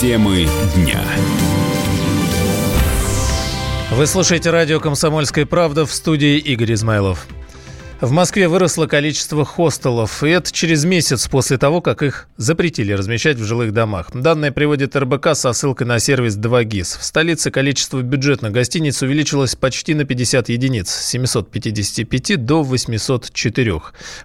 Темы дня. Вы слушаете радио «Комсомольская правда» в студии Игорь Измайлов. В Москве выросло количество хостелов, и это через месяц после того, как их запретили размещать в жилых домах. Данные приводит РБК со ссылкой на сервис 2GIS. В столице количество бюджетных гостиниц увеличилось почти на 50 единиц, с 755 до 804. В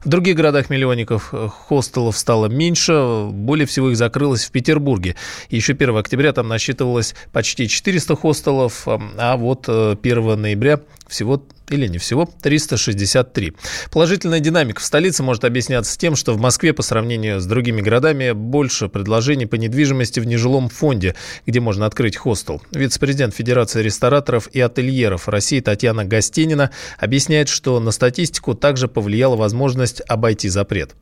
других городах-миллионников хостелов стало меньше, более всего их закрылось в Петербурге. Еще 1 октября там насчитывалось почти 400 хостелов, а вот 1 э, ноября всего или не всего 363. Положительная динамика в столице может объясняться тем, что в Москве по сравнению с другими городами больше предложений по недвижимости в нежилом фонде, где можно открыть хостел. Вице-президент Федерации рестораторов и ательеров России Татьяна Гостенина объясняет, что на статистику также повлияла возможность обойти запрет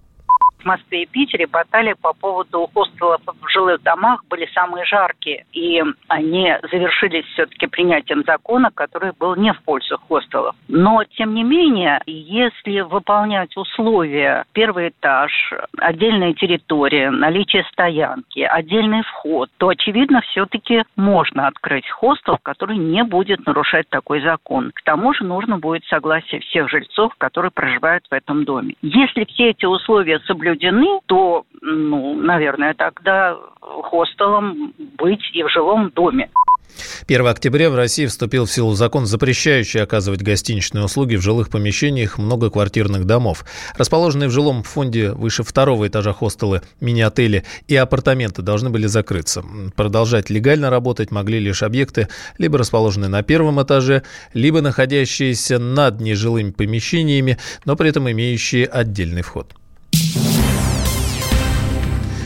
в Москве и Питере баталии по поводу хостелов в жилых домах были самые жаркие. И они завершились все-таки принятием закона, который был не в пользу хостелов. Но, тем не менее, если выполнять условия, первый этаж, отдельная территория, наличие стоянки, отдельный вход, то, очевидно, все-таки можно открыть хостел, который не будет нарушать такой закон. К тому же нужно будет согласие всех жильцов, которые проживают в этом доме. Если все эти условия соблюдаются, соблюдены, то, ну, наверное, тогда хостелом быть и в жилом доме. 1 октября в России вступил в силу закон, запрещающий оказывать гостиничные услуги в жилых помещениях многоквартирных домов. Расположенные в жилом фонде выше второго этажа хостелы, мини-отели и апартаменты должны были закрыться. Продолжать легально работать могли лишь объекты, либо расположенные на первом этаже, либо находящиеся над нежилыми помещениями, но при этом имеющие отдельный вход.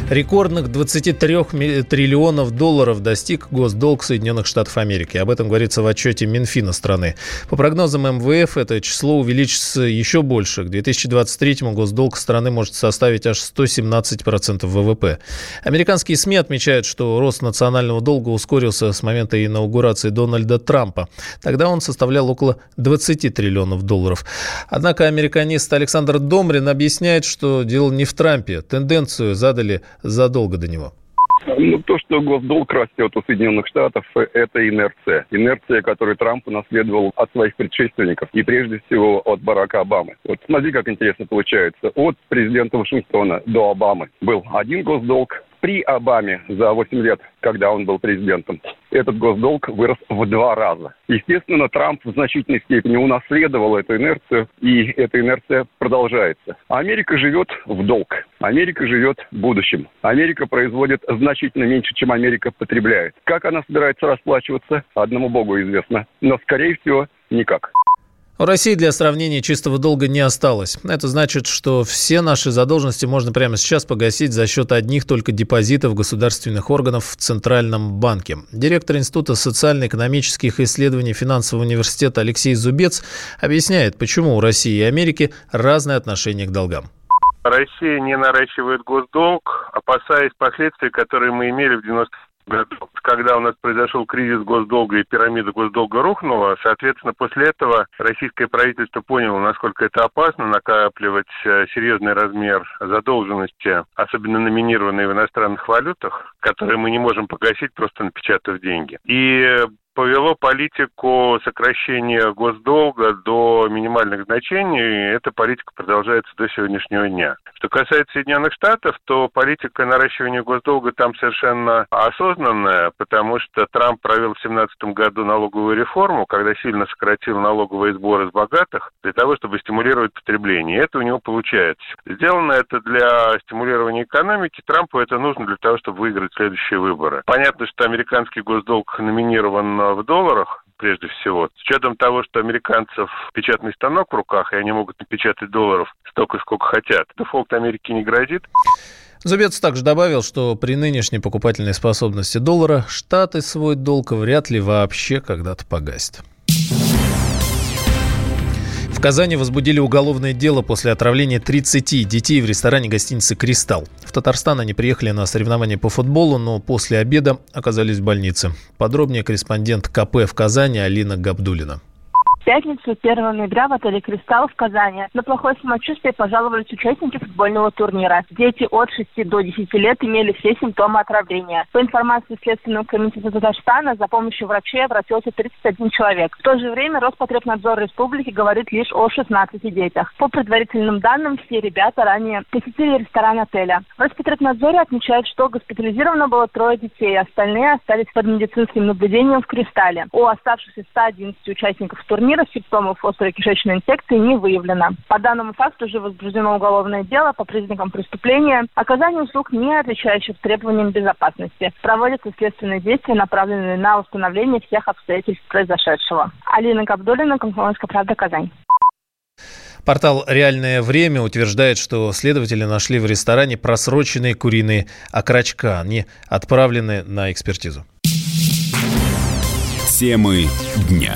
Рекордных 23 триллионов долларов достиг госдолг Соединенных Штатов Америки. Об этом говорится в отчете Минфина страны. По прогнозам МВФ, это число увеличится еще больше. К 2023 госдолг страны может составить аж 117% ВВП. Американские СМИ отмечают, что рост национального долга ускорился с момента инаугурации Дональда Трампа. Тогда он составлял около 20 триллионов долларов. Однако американист Александр Домрин объясняет, что дело не в Трампе. Тенденцию задали задолго до него? Ну, то, что госдолг растет у Соединенных Штатов, это инерция. Инерция, которую Трамп унаследовал от своих предшественников, и прежде всего от Барака Обамы. Вот смотри, как интересно получается. От президента Вашингтона до Обамы был один госдолг, при Обаме за 8 лет, когда он был президентом, этот госдолг вырос в два раза. Естественно, Трамп в значительной степени унаследовал эту инерцию, и эта инерция продолжается. Америка живет в долг. Америка живет будущим. Америка производит значительно меньше, чем Америка потребляет. Как она собирается расплачиваться, одному богу известно. Но, скорее всего, никак. У России для сравнения чистого долга не осталось. Это значит, что все наши задолженности можно прямо сейчас погасить за счет одних только депозитов государственных органов в Центральном банке. Директор Института социально-экономических исследований финансового университета Алексей Зубец объясняет, почему у России и Америки разное отношение к долгам. Россия не наращивает госдолг, опасаясь последствий, которые мы имели в 90 когда у нас произошел кризис госдолга и пирамида госдолга рухнула, соответственно, после этого российское правительство поняло, насколько это опасно, накапливать э, серьезный размер задолженности, особенно номинированные в иностранных валютах, которые мы не можем погасить, просто напечатав деньги. И повело политику сокращения госдолга до минимальных значений, и эта политика продолжается до сегодняшнего дня. Что касается Соединенных Штатов, то политика наращивания госдолга там совершенно осознанная, потому что Трамп провел в 2017 году налоговую реформу, когда сильно сократил налоговые сборы с богатых для того, чтобы стимулировать потребление. И это у него получается. Сделано это для стимулирования экономики. Трампу это нужно для того, чтобы выиграть следующие выборы. Понятно, что американский госдолг номинирован в долларах, прежде всего. С учетом того, что американцев печатный станок в руках, и они могут напечатать долларов столько, сколько хотят, дефолт Америки не грозит. Зубец также добавил, что при нынешней покупательной способности доллара Штаты свой долг вряд ли вообще когда-то погасят. Казани возбудили уголовное дело после отравления 30 детей в ресторане гостиницы «Кристалл». В Татарстан они приехали на соревнования по футболу, но после обеда оказались в больнице. Подробнее корреспондент КП в Казани Алина Габдулина пятницу, 1 ноября в отеле «Кристалл» в Казани на плохое самочувствие пожаловались участники футбольного турнира. Дети от 6 до 10 лет имели все симптомы отравления. По информации Следственного комитета Татарстана, за помощью врачей обратился 31 человек. В то же время Роспотребнадзор Республики говорит лишь о 16 детях. По предварительным данным, все ребята ранее посетили ресторан отеля. В Роспотребнадзоре отмечают, что госпитализировано было трое детей, остальные остались под медицинским наблюдением в «Кристалле». У оставшихся 111 участников турнира мира симптомов острой кишечной инфекции не выявлено. По данному факту уже возбуждено уголовное дело по признакам преступления оказание услуг, не отвечающих требованиям безопасности. Проводятся следственные действия, направленные на установление всех обстоятельств произошедшего. Алина Габдулина, Комсомольская правда, Казань. Портал «Реальное время» утверждает, что следователи нашли в ресторане просроченные куриные окорочка. Они отправлены на экспертизу. Темы дня.